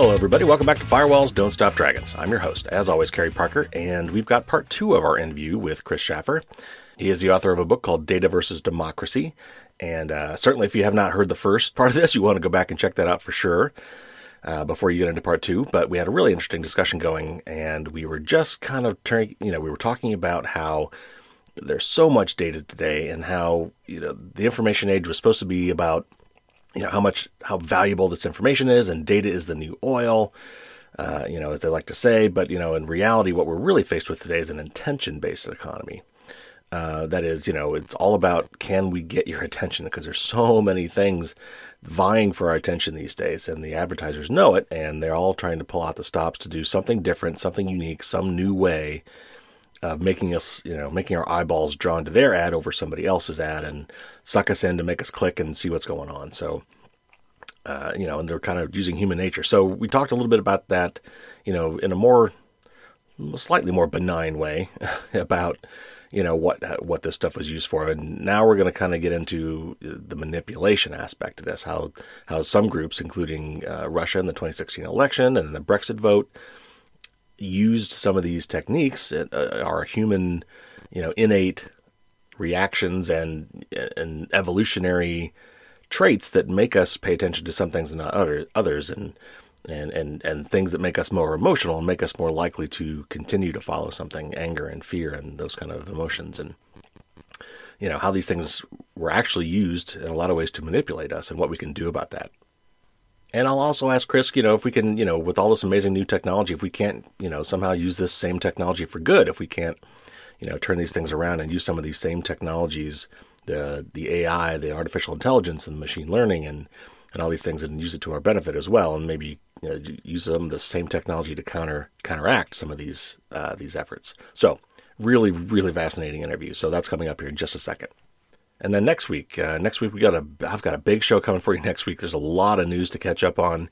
Hello, everybody. Welcome back to Firewalls Don't Stop Dragons. I'm your host, as always, Carey Parker, and we've got part two of our interview with Kris Shaffer. He is the author of a book called Data versus Democracy. And uh, certainly, if you have not heard the first part of this, you want to go back and check that out for sure uh, before you get into part two. But we had a really interesting discussion going, and we were just kind of turning, you know, we were talking about how there's so much data today and how, you know, the information age was supposed to be about you know how much how valuable this information is, and data is the new oil. Uh, you know, as they like to say, but you know, in reality, what we're really faced with today is an attention-based economy. Uh, that is, you know, it's all about can we get your attention because there's so many things vying for our attention these days, and the advertisers know it, and they're all trying to pull out the stops to do something different, something unique, some new way of making us, you know, making our eyeballs drawn to their ad over somebody else's ad and suck us in to make us click and see what's going on. So, uh, you know, and they're kind of using human nature. So we talked a little bit about that, you know, in a more, slightly more benign way about, you know, what what this stuff was used for. And now we're going to kind of get into the manipulation aspect of this. How how some groups, including uh, Russia in the 2016 election and the Brexit vote, used some of these techniques, uh, our human, you know, innate reactions and and evolutionary traits that make us pay attention to some things and not other, others, and and and and things that make us more emotional and make us more likely to continue to follow something, anger and fear and those kind of emotions, and you know how these things were actually used in a lot of ways to manipulate us and what we can do about that. And I'll also ask Chris, you know, if we can, you know, with all this amazing new technology, if we can't, you know, somehow use this same technology for good, if we can't, you know, turn these things around and use some of these same technologies, the the AI, the artificial intelligence, and machine learning, and and all these things, and use it to our benefit as well, and maybe you know, use some of the same technology to counter counteract some of these uh, these efforts. So, really, really fascinating interview. So that's coming up here in just a second. And then next week, uh, next week we got a I've got a big show coming for you next week. There's a lot of news to catch up on,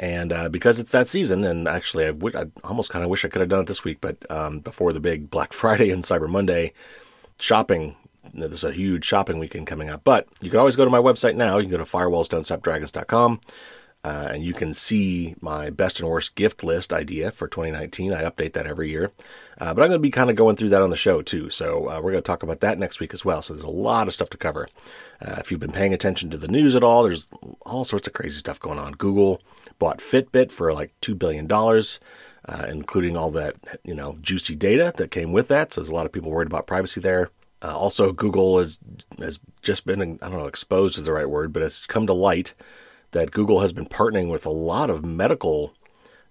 and uh, because it's that season, and actually I, w- I almost kind of wish I could have done it this week, but um, before the big Black Friday and Cyber Monday shopping, there's a huge shopping weekend coming up. But you can always go to my website now. You can go to firewallsdon'tstopdragons.com. Uh, and you can see my best and worst gift list idea for 2019. I update that every year. Uh, but I'm going to be kind of going through that on the show too. So uh, we're going to talk about that next week as well. So there's a lot of stuff to cover. Uh, if you've been paying attention to the news at all, there's all sorts of crazy stuff going on. Google bought Fitbit for like $2 billion. Uh, including all that, you know, juicy data that came with that. So there's a lot of people worried about privacy there. Uh, also, Google has has just been, I don't know, exposed is the right word, but it's come to light that Google has been partnering with a lot of medical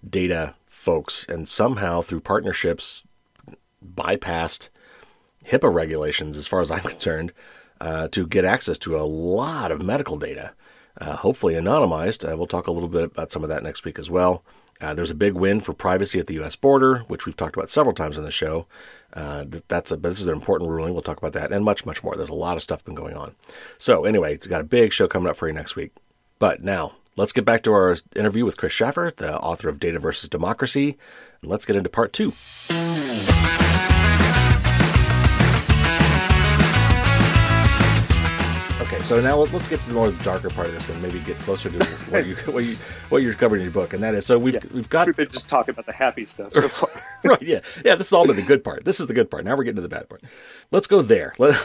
data folks and somehow through partnerships bypassed HIPAA regulations, as far as I'm concerned, uh, to get access to a lot of medical data, uh, hopefully anonymized. Uh, we'll talk a little bit about some of that next week as well. Uh, there's a big win for privacy at the U.S. border, which we've talked about several times on the show. Uh, that's a, this is an important ruling. We'll talk about that and much, much more. There's a lot of stuff been going on. So anyway, got a big show coming up for you next week. But now, let's get back to our interview with Kris Shaffer, the author of Data versus Democracy, and let's get into part two. So now let's get to the more darker part of this and maybe get closer to what you what you what you're covering in your book, and that is so we've yeah. we've got we've been just talking about the happy stuff so far. right? Yeah, yeah. This is all been the good part. This is the good part. Now we're getting to the bad part. Let's go there. Let,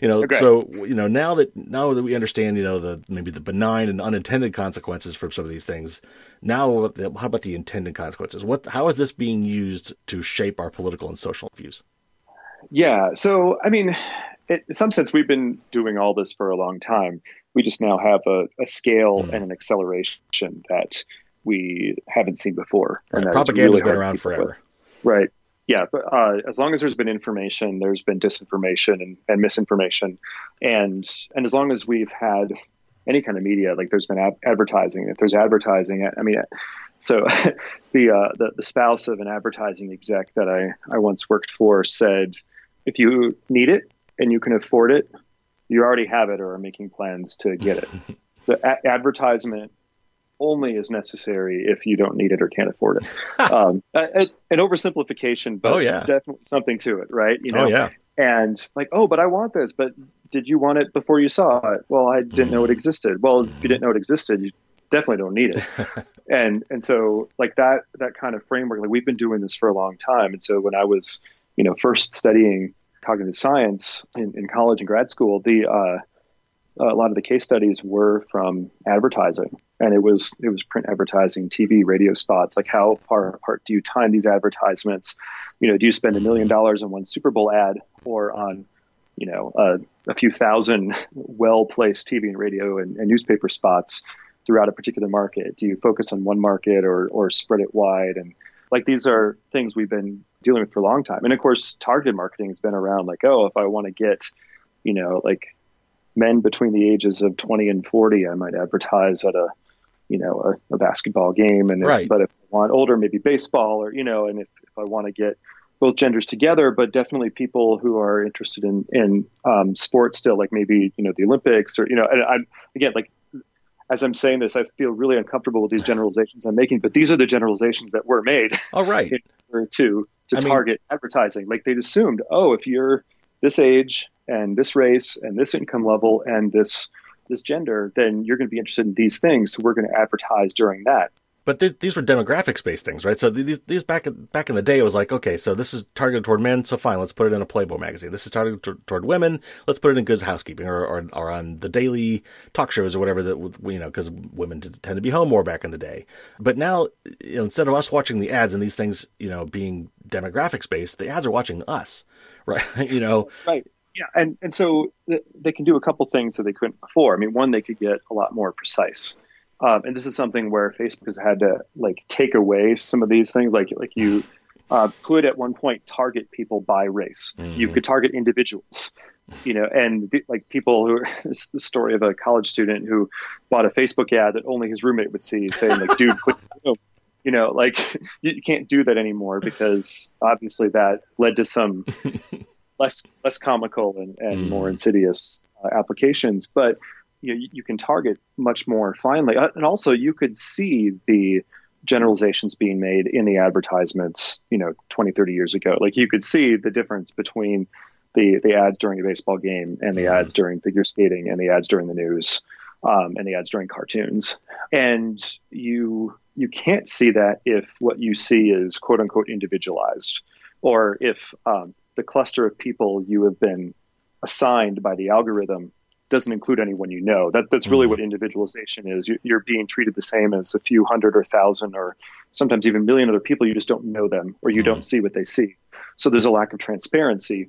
you know, okay. so you know now that now that we understand, you know, the maybe the benign and unintended consequences from some of these things. Now, how about the intended consequences? What how is this being used to shape our political and social views? Yeah. So I mean in some sense, we've been doing all this for a long time. We just now have a, a scale mm. and an acceleration that we haven't seen before. Right. Propaganda's really been around forever. With. Right. Yeah. But uh, as long as there's been information, there's been disinformation and, and misinformation, and and as long as we've had any kind of media, like there's been ad- advertising. If there's advertising, I mean, so the, uh, the the spouse of an advertising exec that I I once worked for said, if you need it, and you can afford it, you already have it or are making plans to get it. the a- advertisement only is necessary if you don't need it or can't afford it. um, a, a, an oversimplification, but oh, yeah. definitely something to it, right? You know, oh, yeah. And like, oh, but I want this. But did you want it before you saw it? Well, I didn't know it existed. Well, if you didn't know it existed, you definitely don't need it. and and so like that that kind of framework, like we've been doing this for a long time. And so when I was, you know, first studying cognitive science in, in college and grad school, the uh, a lot of the case studies were from advertising. And it was it was print advertising tv radio spots like how far apart do you time these advertisements? You know do you spend a million dollars on one super bowl ad or on you know a, a few thousand well placed tv and radio and, and, newspaper spots throughout a particular market? Do you focus on one market or or spread it wide? And like these are things we've been dealing with for a long time. And of course targeted marketing has been around like oh if i want to get you know like men between the ages of 20 and 40 i might advertise at a you know a, a basketball game. And right. if, but if i want older maybe baseball or you know and if, if i want to get both genders together but definitely people who are interested in in um, sports still like maybe you know the olympics or you know and i'm again like as i'm saying this i feel really uncomfortable with these generalizations i'm making but these are the generalizations that were made. All right. To to I target mean, advertising like they'd assumed oh if you're this age and this race and this income level and this this gender, then you're going to be interested in these things. So we're going to advertise during that. But th- these were demographics based things, right? So these, these back back in the day, it was like, okay, so this is targeted toward men, so fine, let's put it in a Playboy magazine. This is targeted t- toward women, let's put it in Good Housekeeping or, or, or on the daily talk shows or whatever that you know, because women tend to be home more back in the day. But now, you know, instead of us watching the ads and these things, you know, being demographics based, the ads are watching us. right? you know, right. Yeah, and and so th- they can do a couple things that they couldn't before. I mean, one, they could get a lot more precise, um, and this is something where Facebook has had to like take away some of these things. Like like you uh, could at one point target people by race. Mm-hmm. You could target individuals, you know, and like people who. It's the story of a college student who bought a Facebook ad that only his roommate would see, saying like, "Dude, quit." you know, like you can't do that anymore because obviously that led to some less less comical and, and mm. more insidious uh, applications. But you, know, you can target much more finely, uh, and also you could see the generalizations being made in the advertisements, you know, 20, 30 years ago. Like you could see the difference between the the ads during a baseball game and the mm. ads during figure skating and the ads during the news um, and the ads during cartoons. And you you can't see that if what you see is quote unquote individualized, or if um, the cluster of people you have been assigned by the algorithm doesn't include anyone you know. That that's really mm-hmm. what individualization is. You, you're being treated the same as a few hundred or thousand or sometimes even million other people. You just don't know them or you mm-hmm. don't see what they see. So there's a lack of transparency.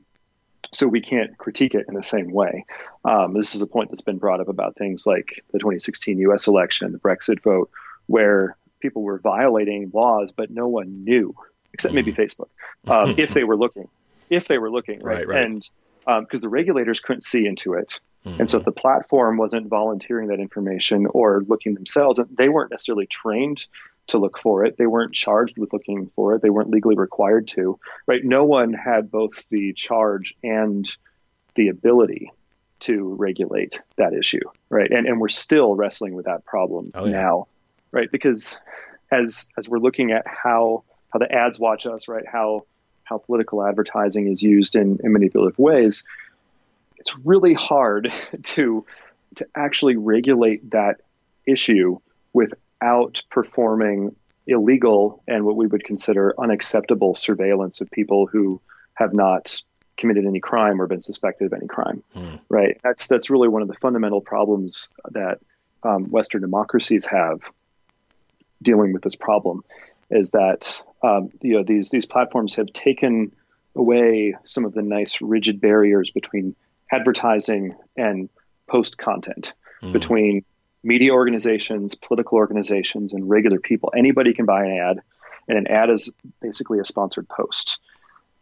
So we can't critique it in the same way. Um, this is a point that's been brought up about things like the 2016 U.S. election, the Brexit vote, where people were violating laws, but no one knew, except maybe mm-hmm. Facebook, um, if they were looking. If they were looking, right? right, right. And because um, the regulators couldn't see into it. Mm-hmm. And so if the platform wasn't volunteering that information or looking themselves, they weren't necessarily trained to look for it. They weren't charged with looking for it. They weren't legally required to, right? No one had both the charge and the ability to regulate that issue, right? And, and we're still wrestling with that problem oh, yeah. now right? Because as as we're looking at how how the ads watch us, right? How how political advertising is used in, in manipulative ways, it's really hard to to actually regulate that issue without performing illegal and what we would consider unacceptable surveillance of people who have not committed any crime or been suspected of any crime. Mm. Right? That's that's really one of the fundamental problems that um, Western democracies have dealing with this problem is that um, you know these these platforms have taken away some of the nice rigid barriers between advertising and post content mm. between media organizations, political organizations, and regular people. Anybody can buy an ad, and an ad is basically a sponsored post.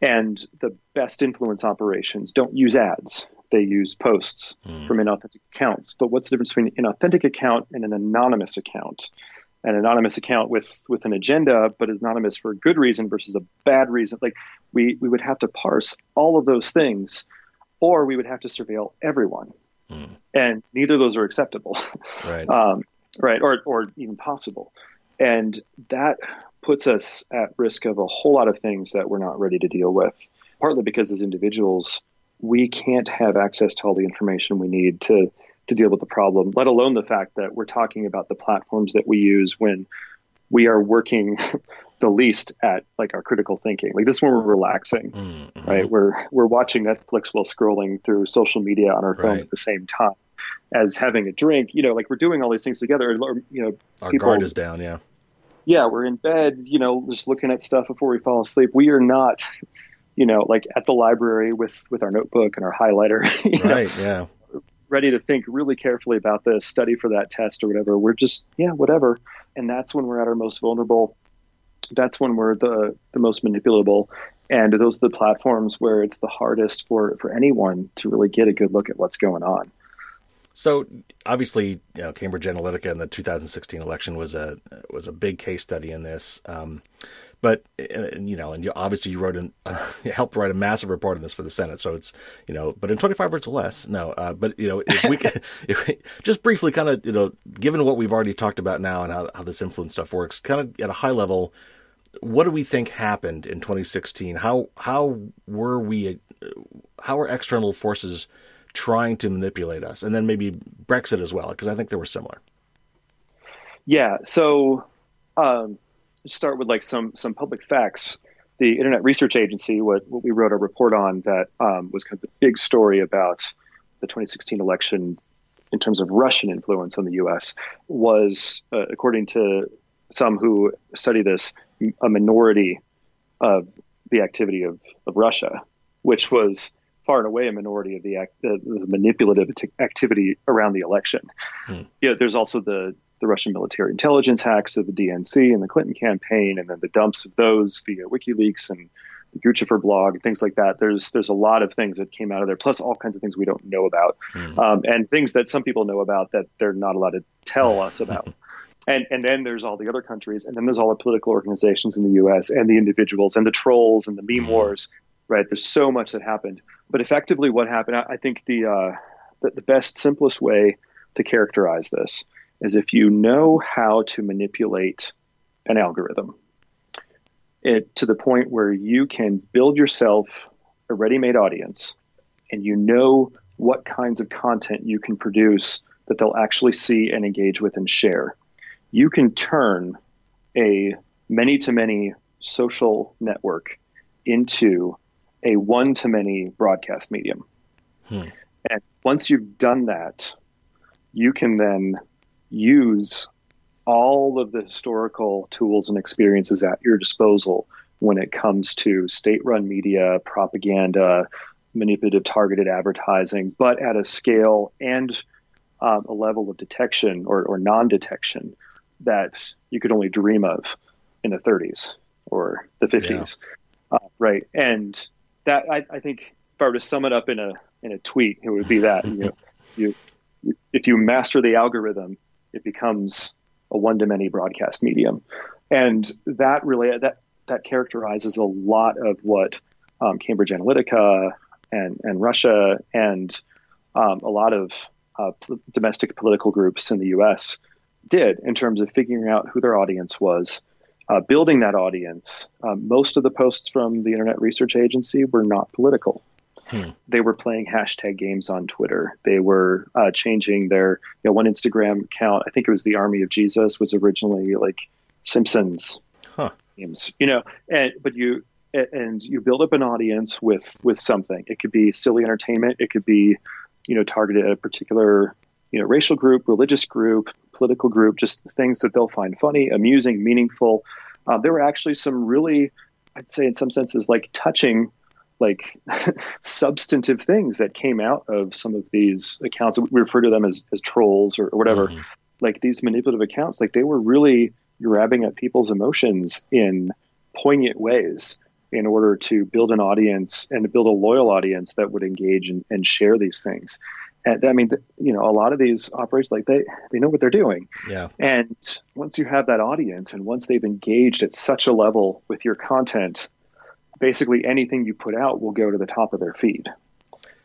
And the best influence operations don't use ads; they use posts mm. from inauthentic accounts. But what's the difference between an authentic account and an anonymous account? an anonymous account with with an agenda, but anonymous for a good reason versus a bad reason. Like we we would have to parse all of those things, or we would have to surveil everyone, mm. and neither of those are acceptable, right? um, right, or or even possible, and that puts us at risk of a whole lot of things that we're not ready to deal with. Partly because as individuals, we can't have access to all the information we need to to deal with the problem, let alone the fact that we're talking about the platforms that we use when we are working the least at like our critical thinking. Like this is when we're relaxing, mm-hmm. right? We're we're watching Netflix while scrolling through social media on our phone right. at the same time as having a drink. You know, like we're doing all these things together. Or, you know, our people, guard is down. Yeah. Yeah, we're in bed. You know, just looking at stuff before we fall asleep. We are not, you know, like at the library with with our notebook and our highlighter. right. Know, yeah. Ready to think really carefully about this, study for that test or whatever. We're just yeah, whatever. And that's when we're at our most vulnerable. That's when we're the the most manipulable and those are the platforms where it's the hardest for for anyone to really get a good look at what's going on so obviously, you know, Cambridge Analytica in the 2016 election was a was a big case study in this. Um, but uh, you know, and you, obviously you wrote an uh, helped write a massive report on this for the Senate. So it's you know, but in 25 words or less, no. Uh, but you know, if we, if we just briefly, kind of you know, given what we've already talked about now and how how this influence stuff works, kind of at a high level, what do we think happened in 2016? How how were we? How were external forces? trying to manipulate us, and then maybe Brexit as well, because I think they were similar. Yeah. So, um, start with like some some public facts. The Internet Research Agency, what what we wrote a report on that um, was kind of the big story about the 2016 election in terms of Russian influence on the U.S. was, uh, according to some who study this, a minority of the activity of, of Russia, which was far and away a minority of the, act, the, the manipulative activity around the election. Hmm. You know, there's also the the Russian military intelligence hacks of the DNC and the Clinton campaign, and then the dumps of those via WikiLeaks and the Guccifer blog and things like that. There's there's a lot of things that came out of there, plus all kinds of things we don't know about, hmm. um, and things that some people know about that they're not allowed to tell us about. and and then there's all the other countries, and then there's all the political organizations in the U.S. and the individuals and the trolls and the meme hmm. wars right? There's so much that happened, but effectively, what happened? I, think the, uh, the the best, simplest way to characterize this is if you know how to manipulate an algorithm it to the point where you can build yourself a ready-made audience, and you know what kinds of content you can produce that they'll actually see and engage with and share. You can turn a many to many social network into a one to many broadcast medium. Hmm. And once you've done that, you can then use all of the historical tools and experiences at your disposal when it comes to state run media, propaganda, manipulative targeted advertising, but at a scale and um, a level of detection or, or non detection that you could only dream of in the 30s or the 50s. Yeah. Uh, right. And that I, I, think if I were to sum it up in a in a tweet, it would be that you, you if you master the algorithm, it becomes a one to many broadcast medium, and that really that that characterizes a lot of what um, Cambridge Analytica and and Russia and um, a lot of uh, domestic political groups in the U.S. did in terms of figuring out who their audience was uh, building that audience. Um, most of the posts from the Internet Research Agency were not political. Hmm. They were playing hashtag games on Twitter. They were uh, changing their you know, one Instagram account. I think it was the Army of Jesus was originally like Simpsons huh. games, you know. And but you and you build up an audience with with something. It could be silly entertainment. It could be you know targeted at a particular you know racial group, religious group, political group, just things that they'll find funny, amusing, meaningful. Uh, there were actually some really, I'd say, in some senses, like touching, like substantive things that came out of some of these accounts. We refer to them as, as trolls or, or whatever. Mm-hmm. Like these manipulative accounts, like they were really grabbing at people's emotions in poignant ways in order to build an audience and to build a loyal audience that would engage and, and share these things. And I mean, you know, a lot of these operators, like they, they know what they're doing. Yeah. And once you have that audience and once they've engaged at such a level with your content, basically anything you put out will go to the top of their feed.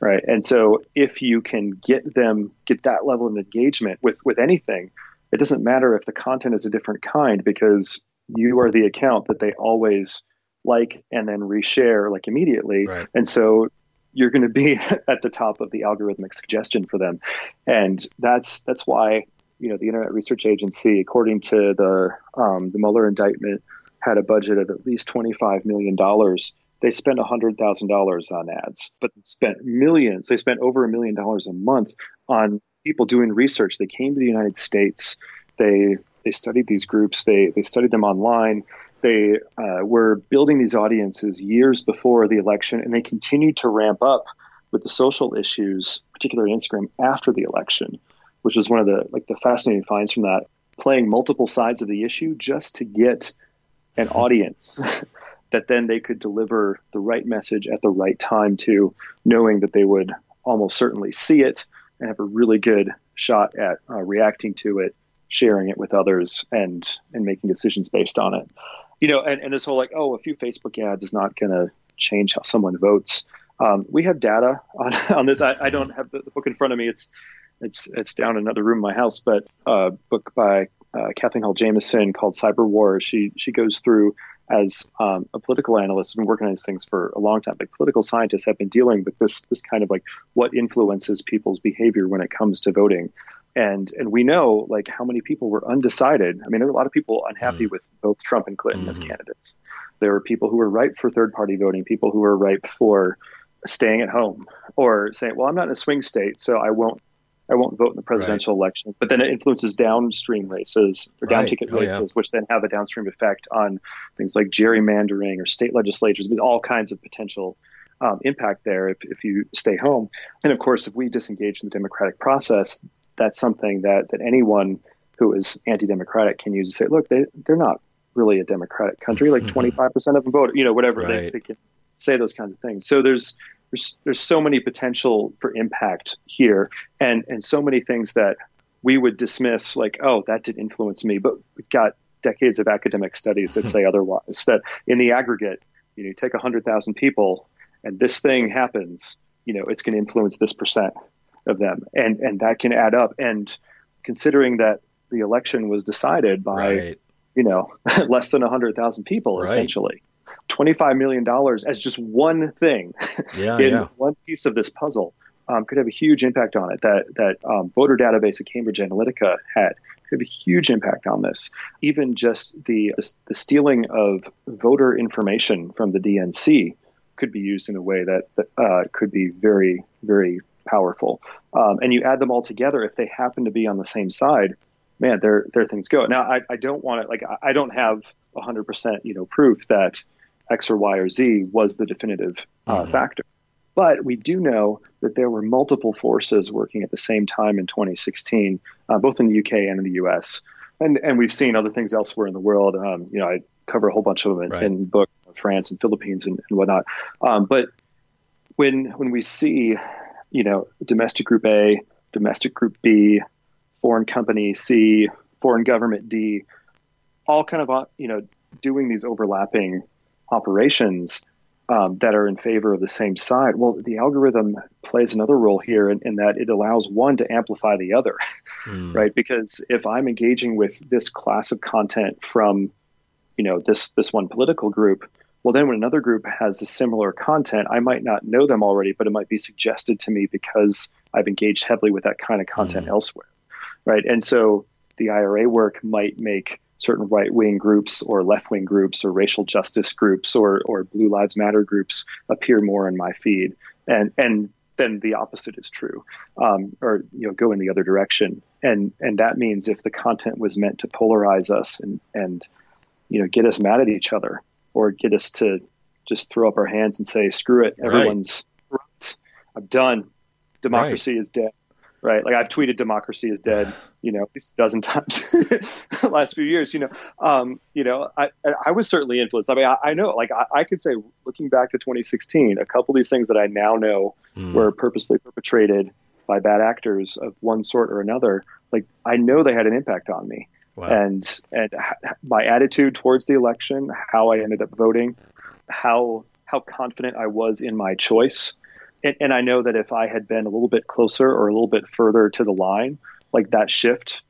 Right. And so if you can get them, get that level of engagement with, with anything, it doesn't matter if the content is a different kind because you are the account that they always like and then reshare like immediately. Right. And so you're going to be at the top of the algorithmic suggestion for them, and that's that's why you know the Internet Research Agency, according to the um, the Mueller indictment, had a budget of at least twenty five million dollars. They spent hundred thousand dollars on ads, but spent millions. They spent over a million dollars a month on people doing research. They came to the United States. They they studied these groups. They they studied them online. They uh, were building these audiences years before the election, and they continued to ramp up with the social issues, particularly Instagram, after the election, which was one of the like the fascinating finds from that. Playing multiple sides of the issue just to get an audience that then they could deliver the right message at the right time to, knowing that they would almost certainly see it and have a really good shot at uh, reacting to it, sharing it with others, and and making decisions based on it you know, and, and this whole like, oh, a few Facebook ads is not going to change how someone votes. Um, we have data on, on this. I, I don't have the, book in front of me. It's it's it's down in another room in my house. But a uh, book by uh, Kathleen Hall Jamieson called Cyber War. She she goes through as um, a political analyst, has been working on these things for a long time. Like political scientists have been dealing with this this kind of like what influences people's behavior when it comes to voting and and we know like how many people were undecided. I mean, there were a lot of people unhappy mm. with both Trump and Clinton mm-hmm. as candidates. There were people who were ripe for third party voting, people who were ripe for staying at home or saying, "Well, I'm not in a swing state, so I won't I won't vote in the presidential right. election." But then it influences downstream races or down right. ticket oh, races, yeah. which then have a downstream effect on things like gerrymandering or state legislatures. with all kinds of potential um, impact there if, if you stay home. And of course, if we disengage in the democratic process, that's something that, that anyone who is anti-democratic can use to say, look, they, they're not really a democratic country. Like 25% mm-hmm. of them vote, you know, whatever right. they, they, can say those kinds of things. So there's, there's, there's so many potential for impact here and, and so many things that we would dismiss like, oh, that did influence me. But we've got decades of academic studies that say otherwise, that in the aggregate, you know, you take 100,000 people and this thing happens, you know, it's going to influence this percent of them, and and that can add up. And considering that the election was decided by right. you know less than hundred thousand people, right. essentially, twenty five million dollars as just one thing yeah, in yeah. one piece of this puzzle um, could have a huge impact on it. That that um, voter database at Cambridge Analytica had could have a huge impact on this. Even just the the stealing of voter information from the DNC could be used in a way that, that uh, could be very very powerful. Um, and you add them all together, if they happen to be on the same side, man, there there things go. Now, I, I don't want to like I don't have 100 percent you know proof that X or Y or Z was the definitive uh, mm-hmm. factor. But we do know that there were multiple forces working at the same time in 2016, uh, both in the UK and in the US. And, and we've seen other things elsewhere in the world. Um, you know, I cover a whole bunch of them in, right. in book France and Philippines and, and whatnot. Um, but when when we see you know, domestic group A, domestic group B, foreign company C, foreign government D, all kind of, uh, you know, doing these overlapping operations um, that are in favor of the same side. Well, the algorithm plays another role here in, in that it allows one to amplify the other, mm. right? Because if I'm engaging with this class of content from, you know, this this one political group, well, then when another group has a similar content, I might not know them already, but it might be suggested to me because I've engaged heavily with that kind of content mm-hmm. elsewhere, right? And so the IRA work might make certain right wing groups or left wing groups or racial justice groups or, or Blue Lives Matter groups appear more in my feed. And, and then the opposite is true, um, or you know, go in the other direction. And and that means if the content was meant to polarize us and and you know get us mad at each other, or get us to just throw up our hands and say, screw it, everyone's right. I'm done. Democracy right. is dead. Right. Like I've tweeted democracy is dead, you know, a dozen times the last few years, you know, um, you know, I, I was certainly influenced. I mean, I, I know, like I, I, could say looking back to 2016, a couple of these things that I now know mm. were purposely perpetrated by bad actors of one sort or another. Like I know they had an impact on me. Wow. And and my attitude towards the election, how I ended up voting, how how confident I was in my choice, and, and I know that if I had been a little bit closer or a little bit further to the line, like that shift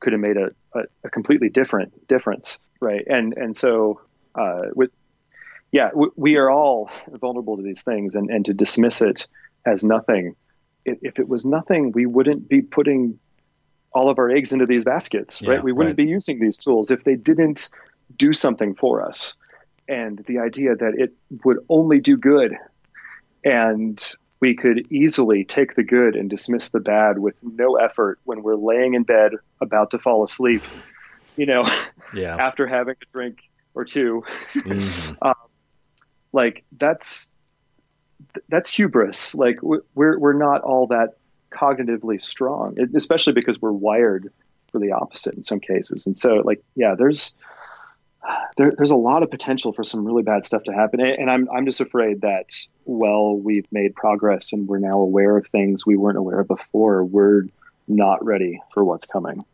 could have made a, a, a completely different difference, right? And and so uh, with yeah, we, we, are all vulnerable to these things, and, and to dismiss it as nothing. If, if, it was nothing, we wouldn't be putting all of our eggs into these baskets, right? we wouldn't right. be using these tools if they didn't do something for us. And the idea that it would only do good and we could easily take the good and dismiss the bad with no effort when we're laying in bed about to fall asleep, you know, yeah. after having a drink or 2 mm-hmm. um, like that's that's hubris. Like we're we're not all that cognitively strong, especially because we're wired for the opposite in some cases. And so, like, yeah, there's there, there's a lot of potential for some really bad stuff to happen. And I'm I'm just afraid that well, we've made progress and we're now aware of things we weren't aware of before. We're not ready for what's coming.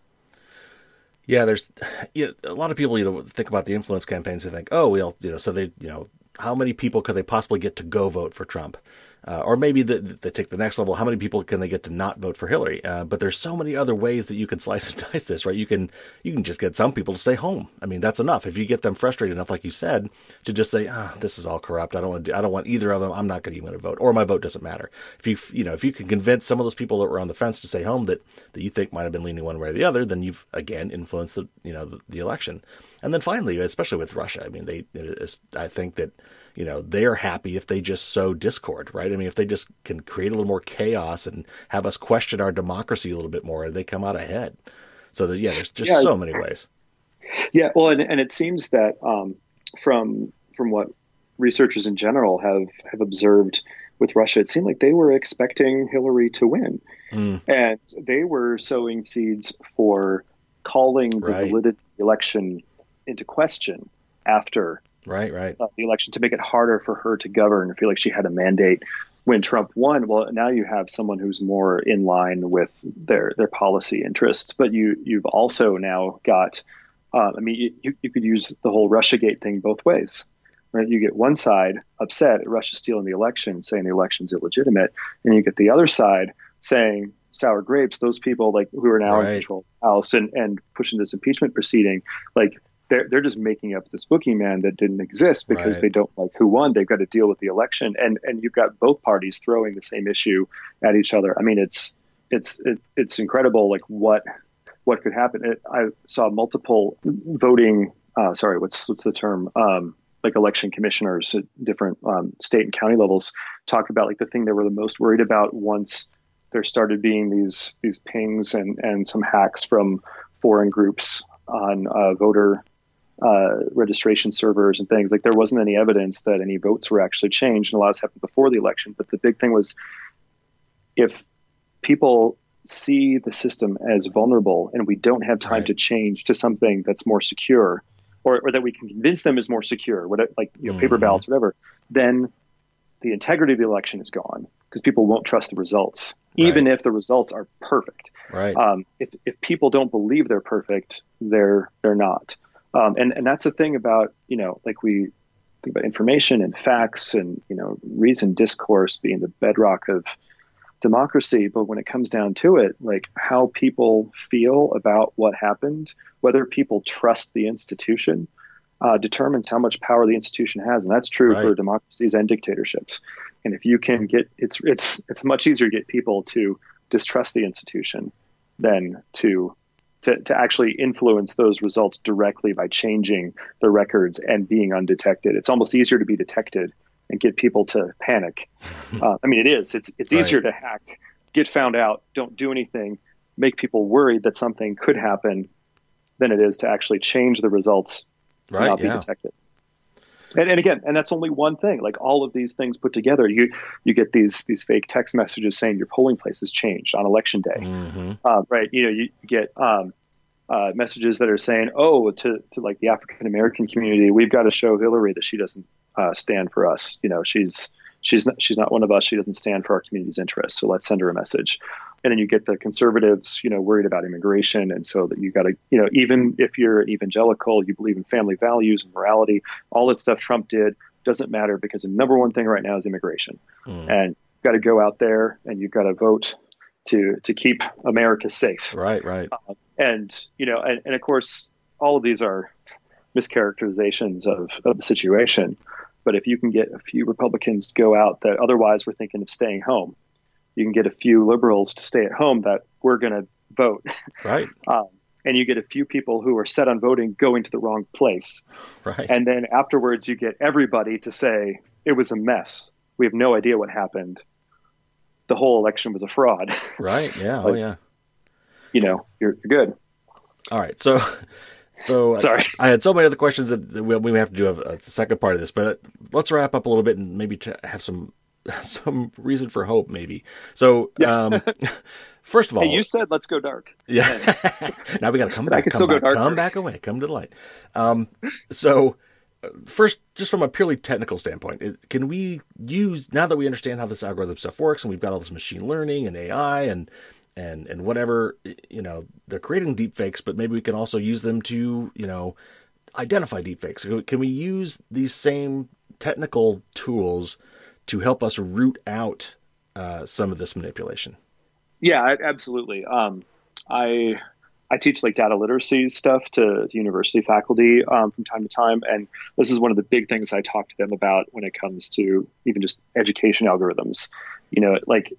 Yeah, there's you know, a lot of people you know think about the influence campaigns. They think, oh, we'll you know, so they you know, how many people could they possibly get to go vote for Trump? Uh, or maybe the, they take the next level. How many people can they get to not vote for Hillary? Uh, but there's so many other ways that you can slice and dice this, right? You can you can just get some people to stay home. I mean, that's enough. If you get them frustrated enough, like you said, to just say, ah, this is all corrupt. I don't want to, I don't want either of them. I'm not going to even vote, or my vote doesn't matter. If you you know if you can convince some of those people that were on the fence to stay home that that you think might have been leaning one way or the other, then you've again influenced the you know the, the election. And then finally, especially with Russia, I mean, they I think that you know, they're happy if they just sow discord, right? I mean, if they just can create a little more chaos and have us question our democracy a little bit more, they come out ahead. So that, yeah, there's just yeah, so many ways. Yeah, well, and, and it seems that um, from from what researchers in general have have observed with Russia, it seemed like they were expecting Hillary to win, mm. and they were sowing seeds for calling the right. validity of the election into question after right, right, uh, the election to make it harder for her to govern. I feel like she had a mandate when Trump won. Well, now you have someone who's more in line with their their policy interests, but you you've also now got. Uh, I mean, you, you could use the whole RussiaGate thing both ways. Right? You get one side upset at Russia stealing the election, saying the election's illegitimate, and you get the other side saying sour grapes. Those people like who are now right. in control of the House and and pushing this impeachment proceeding, like they're, they're just making up this boogeyman that didn't exist because right. they don't like who won. They've got to deal with the election, and and you've got both parties throwing the same issue at each other. I mean, it's it's it, it's incredible, like what what could happen. It, I saw multiple voting. Uh, sorry, what's what's the term? Um, like election commissioners at different um, state and county levels talk about like the thing they were the most worried about once there started being these these pings and and some hacks from foreign groups on uh, voter uh, registration servers and things. Like there wasn't any evidence that any votes were actually changed, and a lot of happened before the election. But the big thing was if people see the system as vulnerable and we don't have time right. to change to something that's more secure or, or, that we can convince them is more secure, whatever, like you know, mm-hmm. paper ballots, whatever, then the integrity of the election is gone because people won't trust the results, right. even if the results are perfect. Right. Um, if if people don't believe they're perfect, they're they're not. Um, and and that's the thing about you know like we think about information and facts and you know reason discourse being the bedrock of democracy. But when it comes down to it like how people feel about what happened whether people trust the institution uh, determines how much power the institution has. And that's true right. for democracies and dictatorships. And if you can get it's it's it's much easier to get people to distrust the institution than to to, to actually influence those results directly by changing the records and being undetected. It's almost easier to be detected and get people to panic. Uh, I mean, it is. It's it's easier right. to hack, get found out, don't do anything, make people worried that something could happen, than it is to actually change the results right, and not yeah. be detected. And, and, again, and that's only one thing. Like all of these things put together, you you get these these fake text messages saying your polling place has changed on election day, mm-hmm. uh, right? You know, you get um, uh, messages that are saying, "Oh, to to like the African American community, we've got to show Hillary that she doesn't uh, stand for us. You know, she's she's not she's not one of us. She doesn't stand for our community's interests. So let's send her a message." And then you get the conservatives, you know, worried about immigration, and so that you got to, you know, even if you're an evangelical, you believe in family values and morality, all that stuff Trump did doesn't matter because the number one thing right now is immigration, mm. and you've got to go out there and you've got to vote to to keep America safe. Right, right. Uh, and you know, and, and of course, all of these are mischaracterizations of, of the situation. But if you can get a few Republicans to go out that otherwise were thinking of staying home, you can get a few liberals to stay at home that we're going to vote. Right. um, and you get a few people who are set on voting going to the wrong place. Right. And then afterwards, you get everybody to say it was a mess. We have no idea what happened. The whole election was a fraud. Right. Yeah. oh, yeah. you know, you're, you're good. All right. So, so Sorry. I, I had so many other questions that we, we have to do a, a second part of this, but let's wrap up a little bit and maybe have some some reason for hope, maybe. So, um, first of all, Hey, you said let's go dark. yeah. now we got to come back, come back, come back away, come to the light. Um, so, uh, first, just from a purely technical standpoint, it, can we use now that we understand how this algorithm stuff works and we've got all this machine learning and AI and and and whatever, you know, they're creating deep fakes, but maybe we can also use them to, you know, identify deep fakes. Can we use these same technical tools to help us root out uh, some of this manipulation? Yeah, absolutely. Um, I I teach like data literacy stuff to, to university faculty um, from time to time, and this is one of the big things I talk to them about when it comes to even just education algorithms. You know, like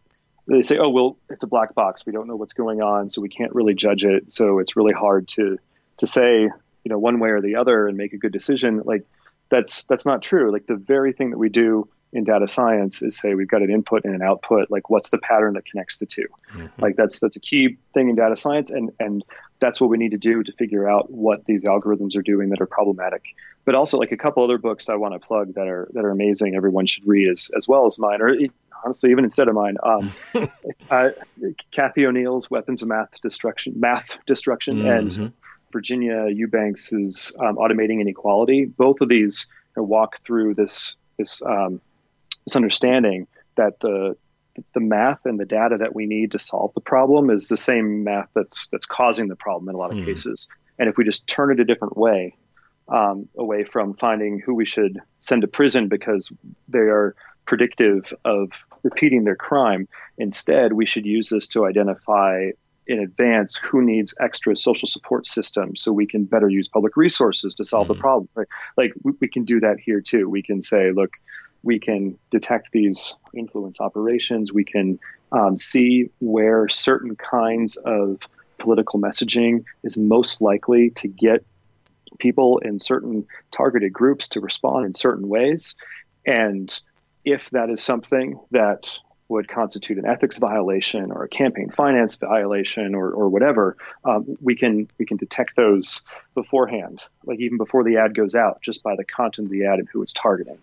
they say, oh well, it's a black box. We don't know what's going on, so we can't really judge it. So it's really hard to to say you know one way or the other and make a good decision. Like that's that's not true. Like the very thing that we do in data science is say we've got an input and an output. Like what's the pattern that connects the 2 Like that's that's a key thing in data science, and and that's what we need to do to figure out what these algorithms are doing that are problematic. But also like a couple other books I want to plug that are that are amazing. Everyone should read as as well as mine, or honestly even instead of mine. Um, uh, Cathy O'Neil's Weapons of Math Destruction, Math Destruction, and Mhm. Virginia Eubanks's um, Automating Inequality. Both of these you know, walk through this this um, this understanding that the the math and the data that we need to solve the problem is the same math that's that's causing the problem in a lot of Hmm. cases. And if we just turn it a different way, um, away from finding who we should send to prison because they are predictive of repeating their crime, instead we should use this to identify in advance who needs extra social support systems so we can better use public resources to solve the problem. Right? Like we, we can do that here too. We can say, look, we can detect these influence operations. We can um, see where certain kinds of political messaging is most likely to get people in certain targeted groups to respond in certain ways. And if that is something that would constitute an ethics violation or a campaign finance violation or, or whatever, um, we can we can detect those beforehand, like even before the ad goes out, just by the content of the ad and who it's targeting.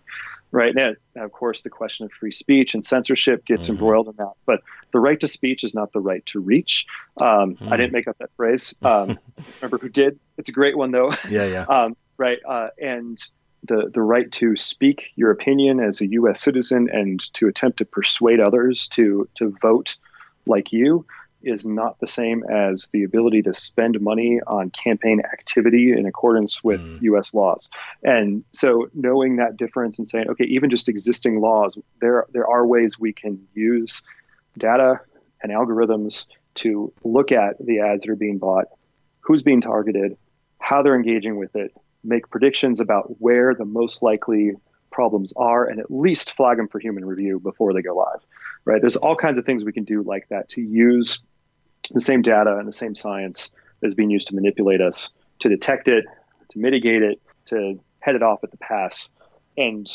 Right now, of course, the question of free speech and censorship gets embroiled in that. But the right to speech is not the right to reach. Um, I didn't make up that phrase. Um, remember who did? It's a great one though. Yeah, yeah. um, right? Uh, and the the right to speak your opinion as a U.S. citizen and to attempt to persuade others to to vote like you is not the same as the ability to spend money on campaign activity in accordance with hmm. U.S. laws. And so, knowing that difference and saying, okay, even just existing laws, there there are ways we can use data and algorithms to look at the ads that are being bought, who's being targeted, how they're engaging with it, make predictions about where the most likely problems are, and at least flag them for human review before they go live. Right? There's all kinds of things we can do like that to use the same data and the same science is being used to manipulate us, to detect it, to mitigate it, to head it off at the pass, and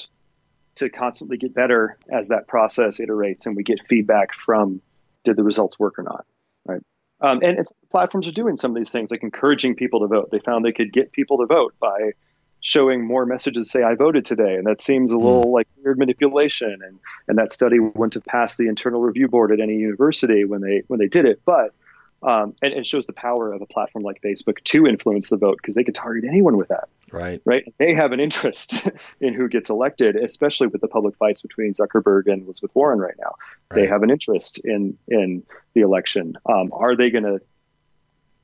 to constantly get better as that process iterates and we get feedback from did the results work or not, right? Um, and it's, platforms are doing some of these things, like encouraging people to vote. They found they could get people to vote by showing more messages say I voted today, and that seems a little like weird manipulation. And and that study wouldn't have passed the internal review board at any university when they when they did it, but um, and it shows the power of a platform like Facebook to influence the vote because they could target anyone with that Right. right? They have an interest in who gets elected, especially with the public fights between Zuckerberg and Elizabeth Warren right now. They have an interest in in the election. Um, are they going to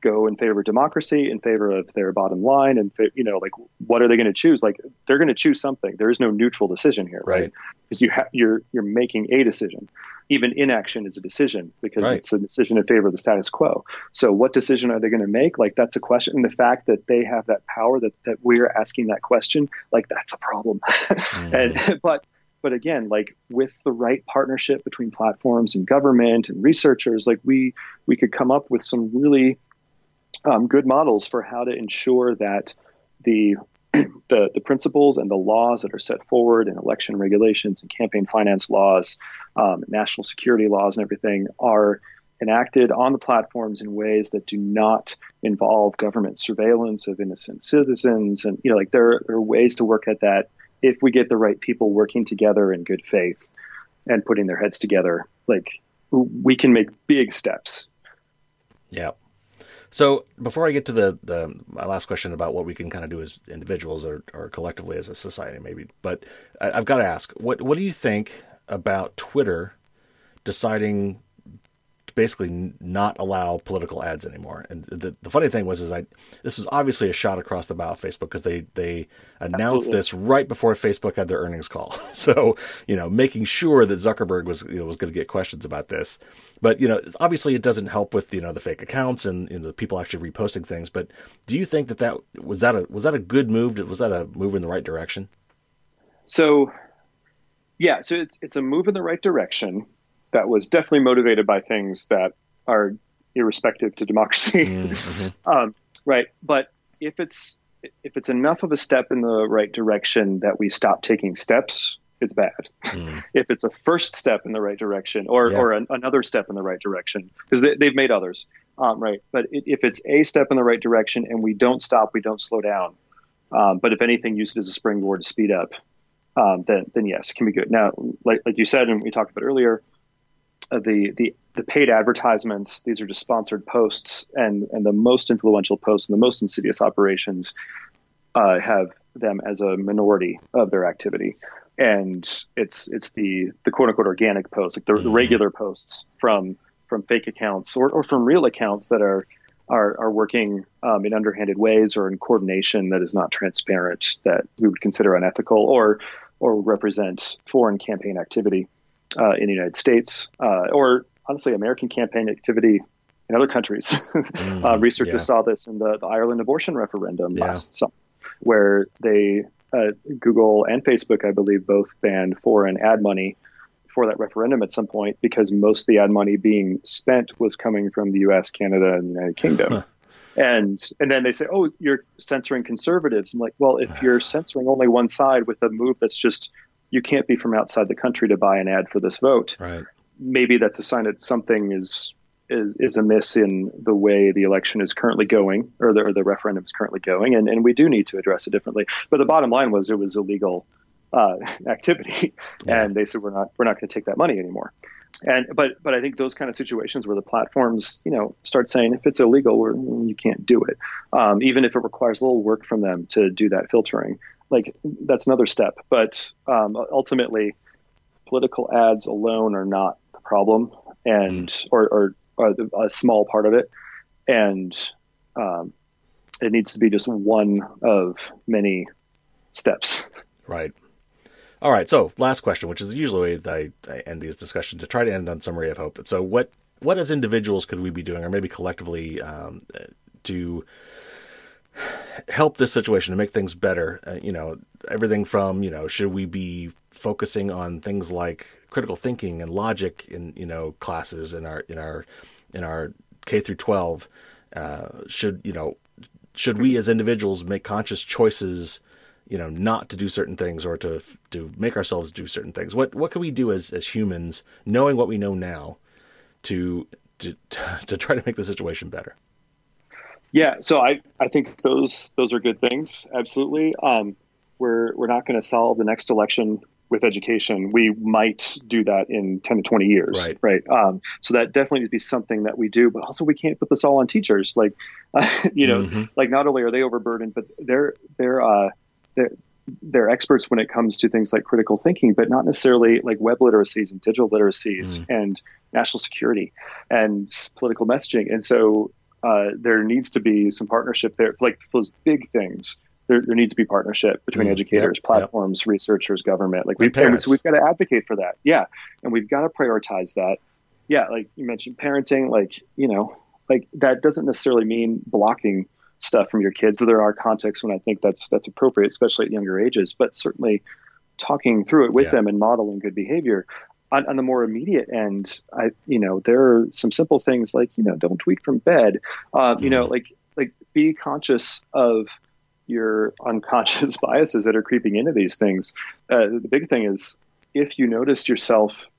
go in favor of democracy, in favor of their bottom line, and you know, like what are they going to choose? Like they're going to choose something. There is no neutral decision here, right? Because you ha- you're you're making a decision. Even inaction is a decision because right. it's a decision in favor of the status quo. So, what decision are they going to make? Like that's a question. And the fact that they have that power, that that we're asking that question, like that's a problem. mm. and but but again like with the right partnership between platforms and government and researchers like we we could come up with some really um, good models for how to ensure that the, the the principles and the laws that are set forward in election regulations and campaign finance laws, um, national security laws, and everything are enacted on the platforms in ways that do not involve government surveillance of innocent citizens. And you know, like there, there are ways to work at that if we get the right people working together in good faith and putting their heads together. Like we can make big steps. Yeah. So before I get to the, the my last question about what we can kind of do as individuals or, or collectively as a society, maybe, but I, I've got to ask, what what do you think about Twitter deciding basically not allow political ads anymore. And the, the funny thing was, is I this is obviously a shot across the bow of Facebook because they they announced Absolutely. this right before Facebook had their earnings call. So you know, making sure that Zuckerberg was you know, was going to get questions about this. But you know, obviously, it doesn't help with you know the fake accounts and you know, the people actually reposting things. But do you think that that was that a was that a good move? Was that a move in the right direction? So, yeah, so it's it's a move in the right direction that was definitely motivated by things that are irrespective to democracy. Mm-hmm. um, right. But if it's if it's enough of a step in the right direction that we stop taking steps, it's bad. Mm. if it's a first step in the right direction or, yeah. or an, another step in the right direction, because they, have made others, um, right? But it, if it's a step in the right direction and we don't stop, we don't slow down. Um, but if anything, use it as a springboard to speed up, um, then, then yes, it can be good. Now, like, like you said, and we talked about earlier, the the the paid advertisements these are just sponsored posts and and the most influential posts and the most insidious operations uh, have them as a minority of their activity and it's it's the the quote unquote organic posts like the, mm-hmm. the regular posts from from fake accounts or, or from real accounts that are are, are working um, in underhanded ways or in coordination that is not transparent that we would consider unethical or or represent foreign campaign activity uh, in the United States, uh, or honestly, American campaign activity in other countries. mm, uh, researchers yeah. saw this in the, the Ireland abortion referendum yeah. last summer, where they uh, Google and Facebook, I believe, both banned foreign ad money for that referendum at some point because most of the ad money being spent was coming from the U.S., Canada, and the United Kingdom. And and then they say, oh, you're censoring conservatives. I'm like, well, if you're censoring only one side with a move that's just you can't be from outside the country to buy an ad for this vote. Right. Maybe that's a sign that something is is, is amiss in the way the election is currently going, or the, or the referendum is currently going, and, and we do need to address it differently. But the bottom line was it was illegal uh, activity, yeah. and they said we're not we're not going to take that money anymore. And but but I think those kind of situations where the platforms you know start saying if it's illegal, you can't do it, um, even if it requires a little work from them to do that filtering like that's another step. But um, ultimately, political ads alone are not the problem, and mm. or, or, or, a small part of it, and um, it needs to be just one of many steps. Right. All right. So, last question, which is usually I, I end these discussions to try to end on some ray of hope. So, what what as individuals could we be doing, or maybe collectively, um, to help this situation to make things better. Uh, you know, everything from you know, should we be focusing on things like critical thinking and logic in you know classes in our in our in our K through twelve? Uh, should you know? Should we as individuals make conscious choices? You know, not to do certain things or to to make ourselves do certain things. What what can we do as as humans, knowing what we know now, to to to try to make the situation better? Yeah, so I, I think those those are good things. Absolutely. Um, we're we're not going to solve the next election with education. We might do that in ten to twenty years, right? right? Um, so that definitely needs to be something that we do. But also, we can't put this all on teachers. Like, uh, you know, mm-hmm. like not only are they overburdened, but they're they're uh, they're they're experts when it comes to things like critical thinking, but not necessarily like web literacies and digital literacies mm. and national security and political messaging. And so uh, there needs to be some partnership there. Like those big things, there, there needs to be partnership between mm, educators, yep, platforms, yep. researchers, government. Like we've, so we've got to advocate for that. Yeah, and we've got to prioritize that. Yeah, like you mentioned, parenting. Like you know, like that doesn't necessarily mean blocking stuff from your kids. So there are contexts when I think that's that's appropriate, especially at younger ages. But certainly, talking through it with yeah. them and modeling good behavior. On, on, the more immediate end, I you know there are some simple things like you know don't tweet from bed. Uh, you know, mm-hmm. like like be conscious of your unconscious biases that are creeping into these things. Uh, the big thing is if you notice yourself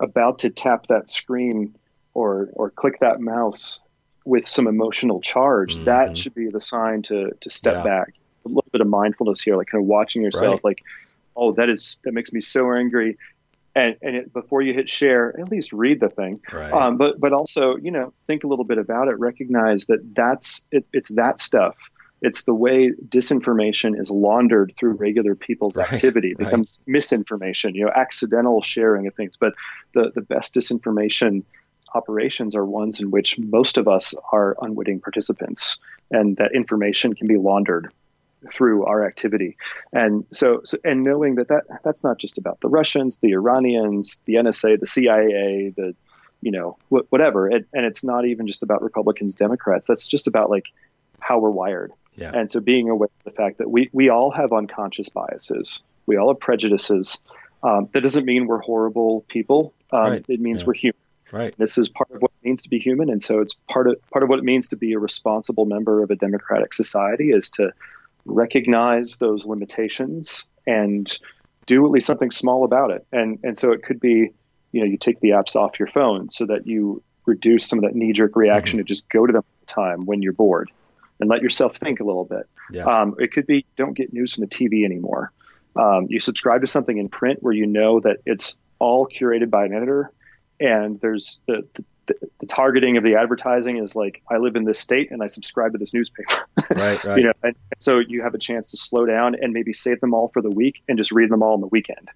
about to tap that screen or or click that mouse with some emotional charge, mm-hmm. that should be the sign to to step yeah. back. A little bit of mindfulness here, like kind of watching yourself, right. like, oh, that is that makes me so angry. And, and it, before you hit share, at least read the thing. Right. Um, but but also, you know, think a little bit about it. Recognize that that's it, it's that stuff it's the way disinformation is laundered through regular people's right, activity. It becomes right. misinformation, you know, accidental sharing of things. But the, the best disinformation operations are ones in which most of us are unwitting participants and that information can be laundered through our activity. And so, so, and knowing that, that that's not just about the Russians, the Iranians, the NSA, the CIA, the, you know, wh- whatever. It, and it's not even just about Republicans, Democrats. That's just about like how we're wired. Yeah. And so being aware of the fact that we, we all have unconscious biases, we all have prejudices. Um, that doesn't mean we're horrible people. Um, right. It means yeah. we're human. Right. This is part of what it means to be human, and so it's part of part of what it means to be a responsible member of a democratic society is to recognize those limitations and do at least something small about it. And and so it could be, you know, you take the apps off your phone so that you reduce some of that knee jerk reaction mm-hmm. to just go to them all the time when you're bored and let yourself think a little bit. Yeah. Um, it could be don't get news from the TV anymore. Um, you subscribe to something in print where you know that it's all curated by an editor, and there's the, the, the targeting of the advertising is like I live in this state and I subscribe to this newspaper. Right, right. you know, and so you have a chance to slow down and maybe save them all for the week and just read them all on the weekend.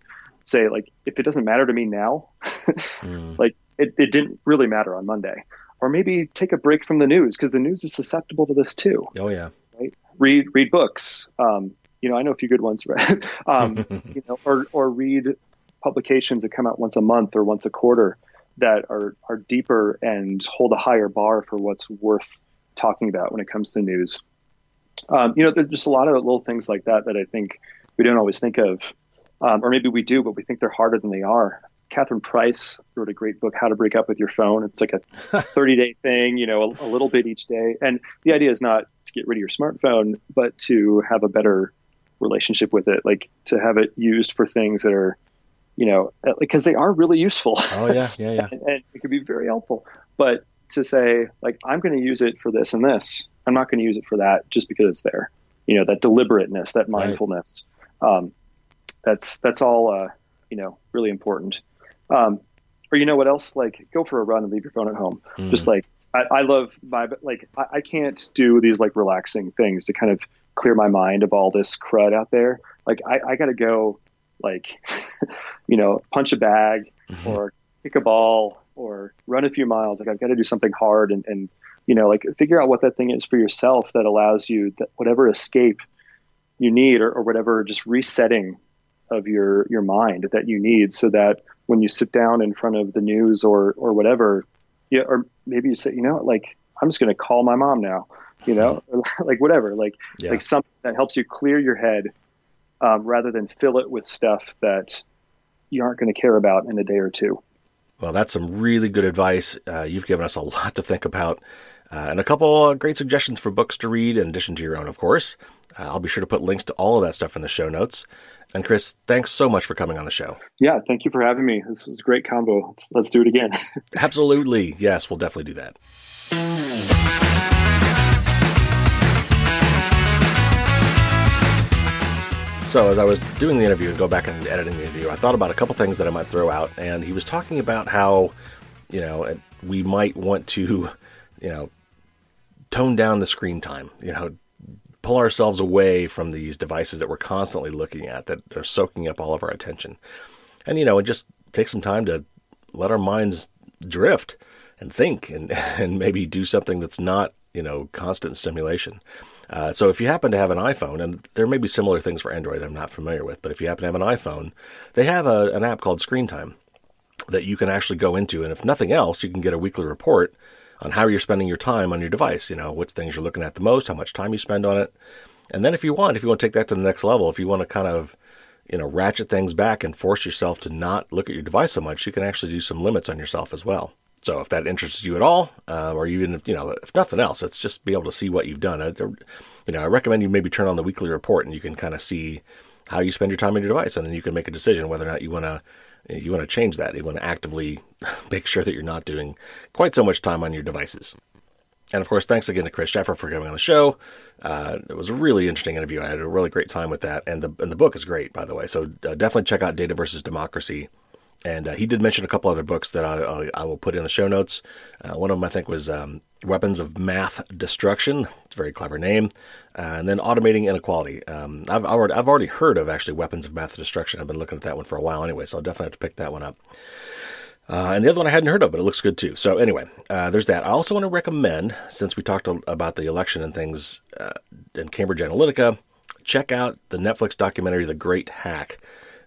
Say like if it doesn't matter to me now, mm. like it, it didn't really matter on Monday or maybe take a break from the news because the news is susceptible to this too. Oh yeah. Right. Read read books. Um, you know, I know a few good ones, right? um, you know, or or read publications that come out once a month or once a quarter that are are deeper and hold a higher bar for what's worth talking about when it comes to news. Um, you know, there's just a lot of little things like that that I think we don't always think of, um, or maybe we do, but we think they're harder than they are. Catherine Price wrote a great book, How to Break Up with Your Phone. It's like a 30 day thing, you know, a, a, little bit each day. And the idea is not to get rid of your smartphone, but to have a better relationship with it, like to have it used for things that are, you know, because uh, they are really useful. Oh, yeah, yeah, yeah. and, and it can be very helpful. But to say, like, I'm going to use it for this and this, I'm not going to use it for that just because it's there. You know, that deliberateness, that mindfulness. Right. Um, that's that's all uh, you know really important. Um, or you know what else? Like go for a run and leave your phone at home. Mm. Just like I, I, love my like I, I, can't do these like relaxing things to kind of clear my mind of all this crud out there. Like I, I got to go like you know punch a bag mm-hmm. or kick a ball or run a few miles. Like I've got to do something hard and, and you know like figure out what that thing is for yourself that allows you that whatever escape you need or, or whatever just resetting of your your mind that you need so that when you sit down in front of the news or or whatever, yeah, or maybe you say, you know, like I'm just going to call my mom now, you know, like whatever, like yeah. like something that helps you clear your head um, rather than fill it with stuff that you aren't going to care about in a day or two. Well, that's some really good advice. Uh, you've given us a lot to think about. Uh, and a couple great suggestions for books to read in addition to your own, of course. Uh, I'll be sure to put links to all of that stuff in the show notes. And Kris, thanks so much for coming on the show. Yeah, thank you for having me. This was a great combo. Let's, let's do it again. Absolutely. Yes, we'll definitely do that. So, as I was doing the interview and go back and editing the interview, I thought about a couple things that I might throw out. And he was talking about how, you know, we might want to, you know, tone down the screen time, you know, pull ourselves away from these devices that we're constantly looking at that are soaking up all of our attention. And, you know, it just takes some time to let our minds drift and think and, and maybe do something that's not you know, constant stimulation. Uh, so if you happen to have an iPhone, and there may be similar things for Android I'm not familiar with, but if you happen to have an iPhone, they have a, an app called Screen Time that you can actually go into, and if nothing else, you can get a weekly report on how you're spending your time on your device. You know, what things you're looking at the most, how much time you spend on it, and then if you want, if you want to take that to the next level, if you want to kind of you know ratchet things back and force yourself to not look at your device so much, you can actually do some limits on yourself as well. So if that interests you at all, uh, or even if, you know, if nothing else, it's just be able to see what you've done. I, you know, I recommend you maybe turn on the weekly report and you can kind of see how you spend your time on your device, and then you can make a decision whether or not you want to you want to change that. You want to actively make sure that you're not doing quite so much time on your devices. And of course, thanks again to Kris Shaffer for coming on the show. Uh, it was a really interesting interview. I had a really great time with that, and the and the book is great, by the way. So uh, definitely check out Data versus Democracy. And uh, he did mention a couple other books that I, I, I will put in the show notes. Uh, one of them I think was um, Weapons of Math Destruction. It's a very clever name. Uh, and then Automating Inequality. Um, I've, already, I've already heard of actually Weapons of Math Destruction. I've been looking at that one for a while anyway, so I'll definitely have to pick that one up. Uh, and the other one I hadn't heard of, but it looks good too. So anyway, uh, there's that. I also want to recommend, since we talked about the election and things uh, in Cambridge Analytica, check out the Netflix documentary The Great Hack.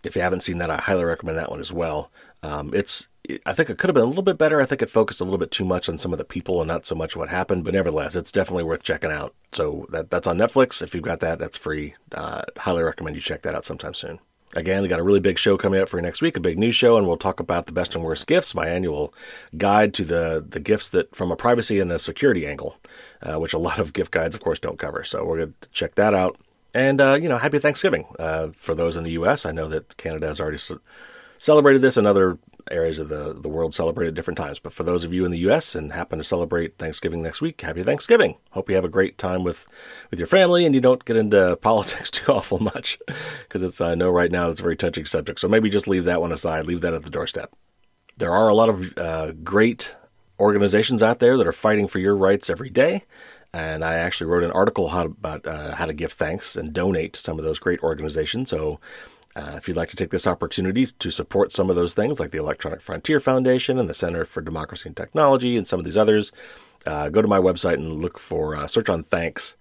If you haven't seen that, I highly recommend that one as well. Um, it's I think it could have been a little bit better. I think it focused a little bit too much on some of the people and not so much what happened. But nevertheless, it's definitely worth checking out. So that that's on Netflix. If you've got that, that's free. Uh, highly recommend you check that out sometime soon. Again, we got a really big show coming up for next week, a big news show, and we'll talk about the best and worst gifts, my annual guide to the the gifts that from a privacy and a security angle, uh, which a lot of gift guides, of course, don't cover. So we're going to check that out. And, uh, you know, happy Thanksgiving uh, for those in the U.S. I know that Canada has already celebrated this and other areas of the, the world celebrate at different times. But for those of you in the U.S. and happen to celebrate Thanksgiving next week, happy Thanksgiving. Hope you have a great time with, with your family and you don't get into politics too awful much because it's, I know right now it's a very touching subject. So maybe just leave that one aside, leave that at the doorstep. There are a lot of uh, great organizations out there that are fighting for your rights every day. And I actually wrote an article how, about uh, how to give thanks and donate to some of those great organizations. So uh, if you'd like to take this opportunity to support some of those things, like the Electronic Frontier Foundation and the Center for Democracy and Technology and some of these others, uh, go to my website and look for uh, search on thanks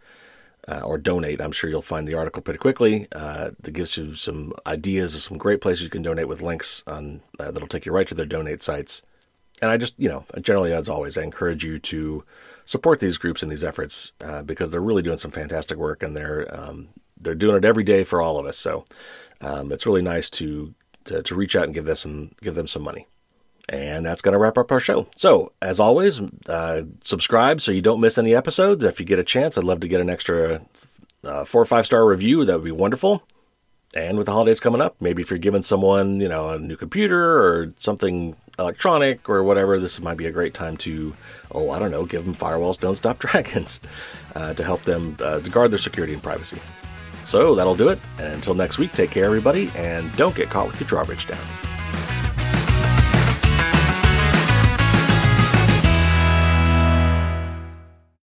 uh, or donate. I'm sure you'll find the article pretty quickly. Uh, that gives you some ideas of some great places you can donate with links on that'll take you right to their donate sites. And I just, you know, generally, as always, I encourage you to support these groups and these efforts uh, because they're really doing some fantastic work and they're um, they're doing it every day for all of us. So um, it's really nice to, to, to reach out and give them some give them some money. And that's going to wrap up our show. So, as always, uh, subscribe so you don't miss any episodes. If you get a chance, I'd love to get an extra uh, four or five star review. That would be wonderful. And with the holidays coming up, maybe if you're giving someone, you know, a new computer or something electronic or whatever, this might be a great time to, oh, I don't know, give them firewalls don't stop dragons uh, to help them uh, to guard their security and privacy. So that'll do it. And until next week, take care, everybody, and don't get caught with your drawbridge down.